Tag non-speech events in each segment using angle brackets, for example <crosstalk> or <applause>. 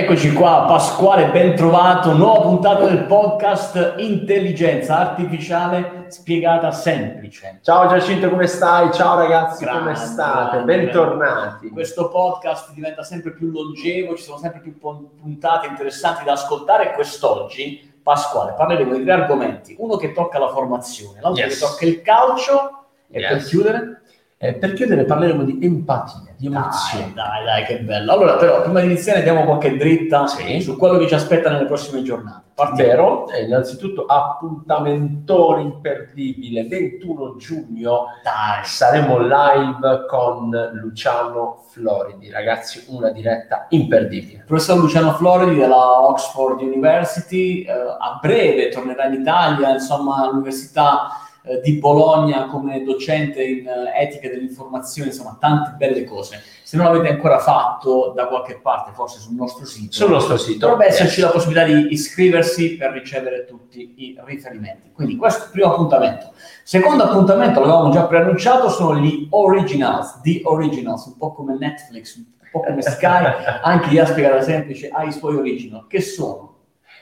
Eccoci qua, Pasquale, ben trovato, nuova puntata del podcast Intelligenza Artificiale spiegata semplice. Ciao Giacinto, come stai? Ciao ragazzi, Grande, come state? grande. Bentornati. Questo podcast diventa sempre più longevo, ci sono sempre più puntate interessanti da ascoltare e quest'oggi, Pasquale, parleremo di tre argomenti. Uno che tocca la formazione, l'altro Yes. che tocca il calcio e Yes. per chiudere... Eh, per chiudere parleremo di empatia, di Dai, emozioni. dai, dai, che bello. Allora, però, prima di iniziare diamo qualche dritta Sì. su quello che ci aspetta nelle prossime giornate. Partiamo. Vero? Eh, innanzitutto appuntamentone imperdibile, 21 giugno Dai. saremo live con Luciano Floridi, ragazzi, una diretta imperdibile. professor Luciano Floridi della Oxford University, eh, a breve tornerà in Italia, insomma, all'Università eh, di Bologna come docente in eh, etica dell'informazione, insomma, tante belle cose. Se non l'avete ancora fatto da qualche parte, forse sul nostro sito, Sul nostro sito. dovrebbe esserci Yes. la possibilità di iscriversi per ricevere tutti i riferimenti. Quindi questo è il primo appuntamento. Secondo appuntamento, l'avevamo già preannunciato, sono gli originals, the originals, un po' come Netflix, un po' come Sky, <laughs> anche ha spiegato semplice, ha i suoi original, che sono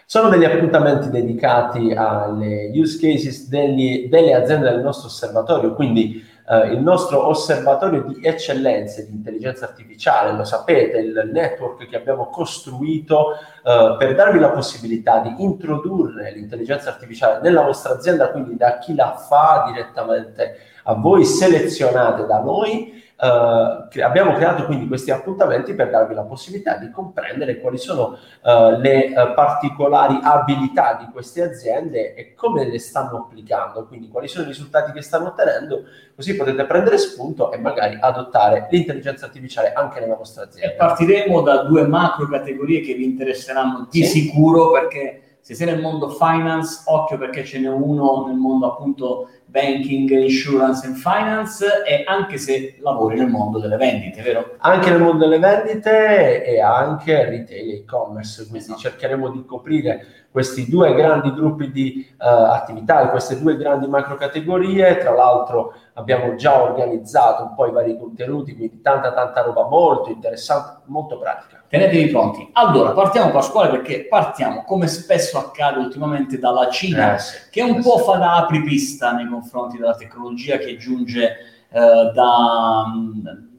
Sono degli appuntamenti dedicati alle use cases degli- delle aziende del nostro osservatorio, quindi eh, il nostro osservatorio di eccellenze di intelligenza artificiale, lo sapete, il network che abbiamo costruito eh, per darvi la possibilità di introdurre l'intelligenza artificiale nella vostra azienda, quindi da chi la fa direttamente a voi, selezionate da noi. Eh, abbiamo creato quindi questi appuntamenti per darvi la possibilità di comprendere quali sono eh, le eh, particolari abilità di queste aziende e come le stanno applicando, quindi quali sono i risultati che stanno ottenendo, così potete prendere spunto e magari adottare l'intelligenza artificiale anche nella vostra E azienda. partiremo da due macro categorie che vi interesseranno di Sì. sicuro perché se sei nel mondo finance, occhio perché ce n'è uno nel mondo appunto banking, insurance and finance e anche se lavori nel mondo delle vendite, vero? Anche nel mondo delle vendite e anche retail e e-commerce, quindi Esatto. cercheremo di coprire questi due grandi gruppi di eh, attività queste due grandi macro categorie. Tra l'altro abbiamo già organizzato un po' i vari contenuti, quindi tanta tanta roba molto interessante, molto pratica. Tenetevi pronti. Allora, partiamo Pasquale perché partiamo, come spesso accade ultimamente, dalla Cina, Eh, sì. che un Eh, po' sì. fa da apripista nei confronti della tecnologia che giunge eh, da,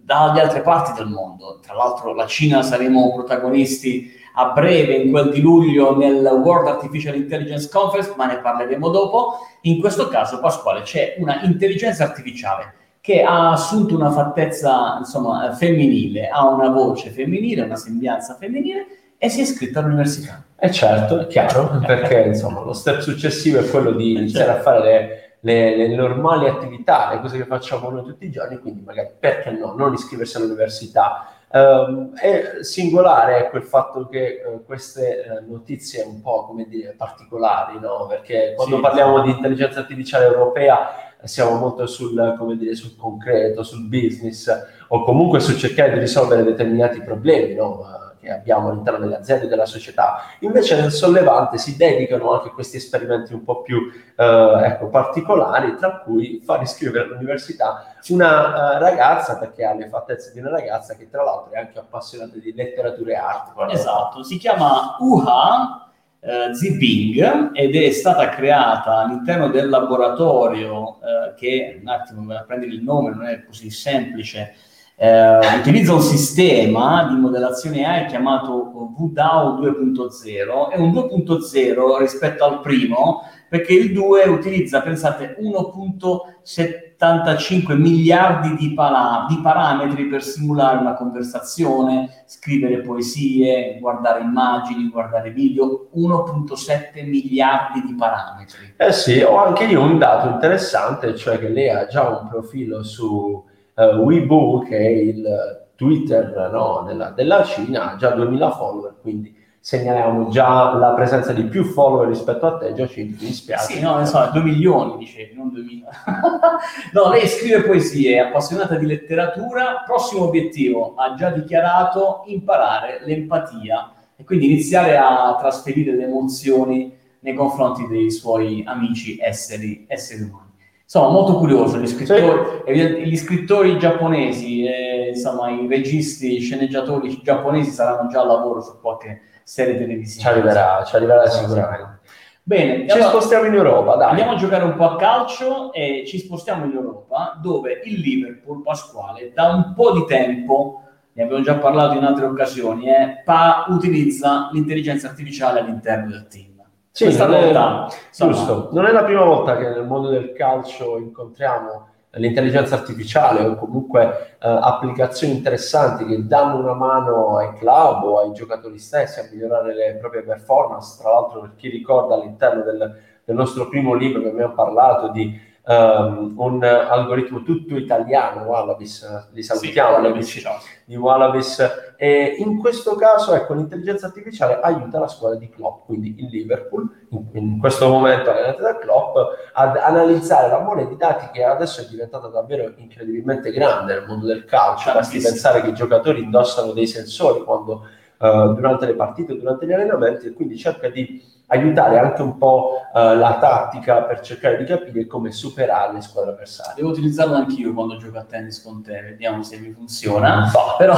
dalle altre parti del mondo. Tra l'altro la Cina saremo protagonisti a breve, in quel di luglio, nel World Artificial Intelligence Conference, ma ne parleremo dopo. In questo caso, Pasquale, c'è una intelligenza artificiale che ha assunto una fattezza insomma, femminile, ha una voce femminile, una sembianza femminile e si è iscritta all'università. E certo, è chiaro, <laughs> perché insomma lo step successivo è quello di iniziare a fare le, le- le normali attività, le cose che facciamo noi tutti i giorni, quindi magari perché no, non iscriversi all'università. Ehm, è singolare ecco, il fatto che eh, queste eh, notizie un po' come dire particolari, no? Perché quando Sì. parliamo di intelligenza artificiale europea eh, siamo molto sul, come dire, sul concreto, sul business o comunque su cercare di risolvere determinati problemi no? Che abbiamo all'interno delle aziende e della società. Invece nel sollevante si dedicano anche a questi esperimenti un po' più eh, ecco, particolari, tra cui far iscrivere all'università una eh, ragazza, perché ha le fattezze di una ragazza che tra l'altro è anche appassionata di letteratura e arte. Esatto, si chiama UHA eh, Ziping ed è stata creata all'interno del laboratorio eh, che, un attimo, prendere il nome, non è così semplice, eh, utilizza un sistema di modellazione AI chiamato VDAO 2.0, è un 2.0 rispetto al primo perché il 2 utilizza, pensate, 1.75 miliardi di, pala- di parametri per simulare una conversazione, scrivere poesie, guardare immagini, guardare video, 1.7 miliardi di parametri. Eh sì, ho anche io un dato interessante, cioè che lei ha già un profilo su eh, Weibo, che è il Twitter no, della, della Cina, ha già 2000 follower, quindi segnaliamo già la presenza di più follower rispetto a te, Giacinto, mi dispiace. Sì, no, so, 2 milioni dicevi, non 2000. <laughs> no, lei scrive poesie, è appassionata di letteratura, prossimo obiettivo, ha già dichiarato imparare l'empatia e quindi iniziare a trasferire le emozioni nei confronti dei suoi amici esseri, esseri umani. Insomma, molto curioso, gli scrittori, evident- gli scrittori giapponesi, eh, insomma, i registi, i sceneggiatori giapponesi saranno già al lavoro su qualche serie televisiva. Ci arriverà, ci arriverà sicuramente. Bene, ci allora, spostiamo in Europa, dai. Andiamo a giocare un po' a calcio e ci spostiamo in Europa, dove il Liverpool, Pasquale, da un po' di tempo, ne abbiamo già parlato in altre occasioni, eh, pa- utilizza l'intelligenza artificiale all'interno del team. Sì, Questa volta, giusto. Non è la prima volta che nel mondo del calcio incontriamo l'intelligenza artificiale o comunque eh, applicazioni interessanti che danno una mano ai club o ai giocatori stessi a migliorare le proprie performance. Tra l'altro, per chi ricorda all'interno del, del nostro primo libro che abbiamo parlato di um, un algoritmo tutto italiano, Wallabies, li salutiamo, sì, amici di Wallabies, e in questo caso ecco, l'intelligenza artificiale aiuta la squadra di Klopp, quindi il Liverpool, in, in questo momento allenata da Klopp, ad analizzare la mole di dati che adesso è diventata davvero incredibilmente grande nel mondo del calcio, basti pensare che i giocatori indossano dei sensori quando, uh, durante le partite, durante gli allenamenti, e quindi cerca di aiutare anche un po' uh, la tattica per cercare di capire come superare le squadre avversarie. Devo utilizzarlo anch'io quando gioco a tennis con te, vediamo se mi funziona. No. <laughs> Però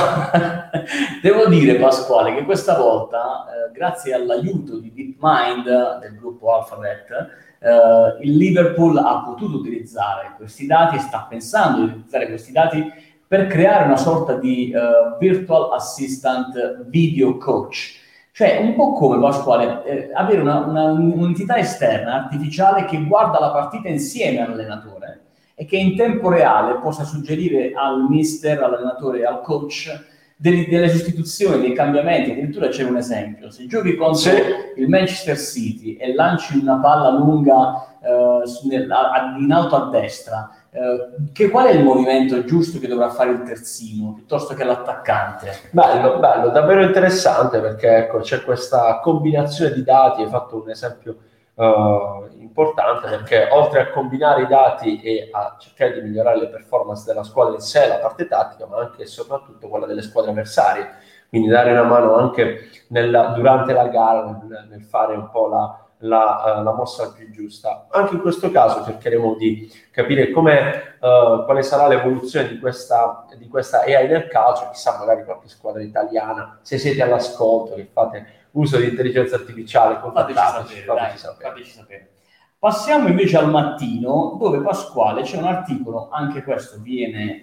devo dire, Pasquale, che questa volta, eh, grazie all'aiuto di DeepMind del gruppo Alphabet, eh, il Liverpool ha potuto utilizzare questi dati e sta pensando di utilizzare questi dati per creare una sorta di uh, virtual assistant video coach cioè, un po' come Pasquale, eh, avere una, una, un'entità esterna, artificiale, che guarda la partita insieme all'allenatore e che in tempo reale possa suggerire al mister, all'allenatore, al coach delle, delle sostituzioni, dei cambiamenti. Addirittura c'è un esempio: se giochi contro sì. il Manchester City e lanci una palla lunga eh, in alto a destra, eh, che, qual è il movimento giusto che dovrà fare il terzino piuttosto che l'attaccante? Bello, bello, davvero interessante perché ecco, c'è questa combinazione di dati, hai fatto un esempio uh, importante perché oltre a combinare i dati e a cercare di migliorare le performance della squadra in sé, la parte tattica, ma anche e soprattutto quella delle squadre avversarie, quindi dare una mano anche nella, durante la gara nel, nel fare un po' la la, uh, la, mossa più giusta. Anche in questo caso cercheremo di capire come, uh, quale sarà l'evoluzione di questa, di questa AI nel calcio, chissà magari qualche squadra italiana, se siete all'ascolto, che fate uso di intelligenza artificiale, contattateci, fateci sapere. Fateci sapere. Passiamo invece al mattino, dove Pasquale c'è un articolo, anche questo viene eh,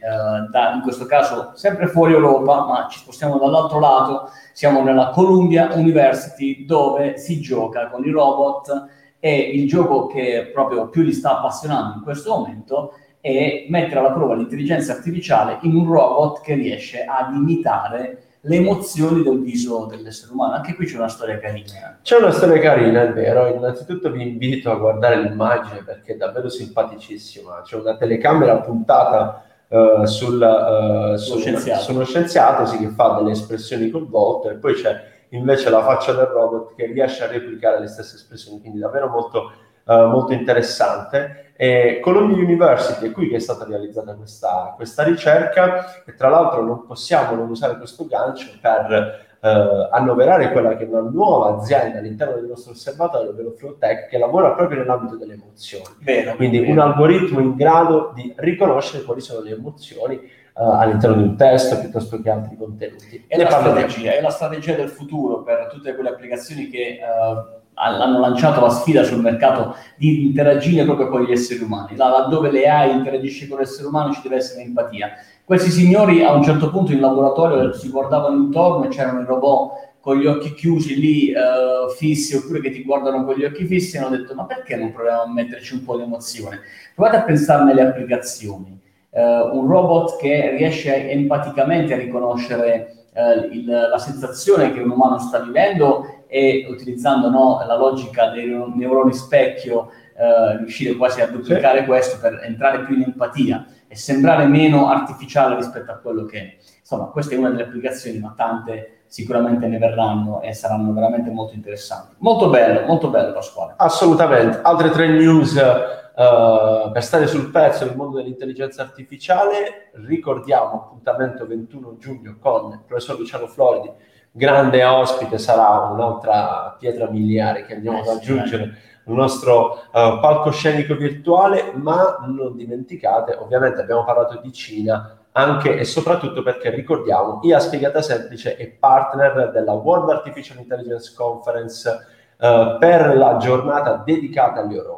da, in questo caso sempre fuori Europa, ma ci spostiamo dall'altro lato, siamo nella Columbia University dove si gioca con i robot e il gioco che proprio più li sta appassionando in questo momento è mettere alla prova l'intelligenza artificiale in un robot che riesce ad imitare le emozioni del viso dell'essere umano. Anche qui c'è una storia carina. C'è una storia carina, è vero. Innanzitutto vi invito a guardare l'immagine perché è davvero simpaticissima. C'è una telecamera puntata uh, sul, uh, sullo, scienziato. sullo scienziato sì, che fa delle espressioni col volto e poi c'è invece la faccia del robot che riesce a replicare le stesse espressioni, quindi davvero molto, uh, molto interessante. E Columbia University è qui che è stata realizzata questa, questa ricerca e tra l'altro non possiamo non usare questo gancio per eh, annoverare quella che è una nuova azienda all'interno del nostro osservatorio, ovvero Flowtech, che lavora proprio nell'ambito delle emozioni. Vero, Quindi vero. un algoritmo in grado di riconoscere quali sono le emozioni Uh, all'interno di un testo piuttosto che altri contenuti. È la, strategia, è la, strategia, del futuro per tutte quelle applicazioni che uh, hanno lanciato la sfida sul mercato di interagire proprio con gli esseri umani. Là, laddove le AI interagisce con l'essere umano ci deve essere empatia. Questi signori a un certo punto in laboratorio si guardavano intorno e c'erano i robot con gli occhi chiusi lì uh, fissi oppure che ti guardano con gli occhi fissi e hanno detto ma perché non proviamo a metterci un po' di emozione? Provate a pensare alle applicazioni. Uh, un robot che riesce empaticamente a riconoscere uh, il, la sensazione che un umano sta vivendo e utilizzando no, la logica dei neuroni specchio eh, riuscire quasi a duplicare sì. questo per entrare più in empatia e sembrare meno artificiale rispetto a quello che è. Insomma, questa è una delle applicazioni, ma tante sicuramente ne verranno e saranno veramente molto interessanti. Molto bello, molto bello Pasquale. Assolutamente. Altre tre news uh, per stare sul pezzo del mondo dell'intelligenza artificiale. Ricordiamo appuntamento 21 giugno con il professor Luciano Floridi grande ospite sarà un'altra pietra miliare che andiamo ad aggiungere al nostro uh, palcoscenico virtuale, ma non dimenticate, ovviamente abbiamo parlato di Cina, anche e soprattutto perché ricordiamo, IA Spiegata Semplice è partner della World Artificial Intelligence Conference eh, per la giornata dedicata all'Europa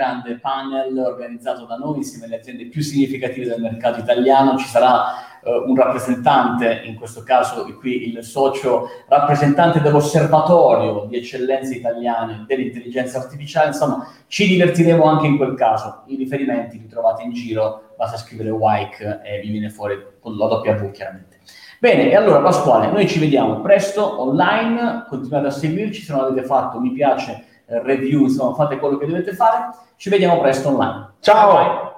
grande panel organizzato da noi insieme alle aziende più significative del mercato italiano. Ci sarà eh, un rappresentante, in questo caso qui il socio rappresentante dell'osservatorio di eccellenze italiane dell'intelligenza artificiale. Insomma, ci divertiremo anche in quel caso. I riferimenti li trovate in giro, basta scrivere WIKE e vi viene fuori con la W chiaramente. Bene, e allora Pasquale, noi ci vediamo presto online, continuate a seguirci, se non avete fatto mi piace, review, insomma fate quello che dovete fare, ci vediamo presto online. Ciao! Bye.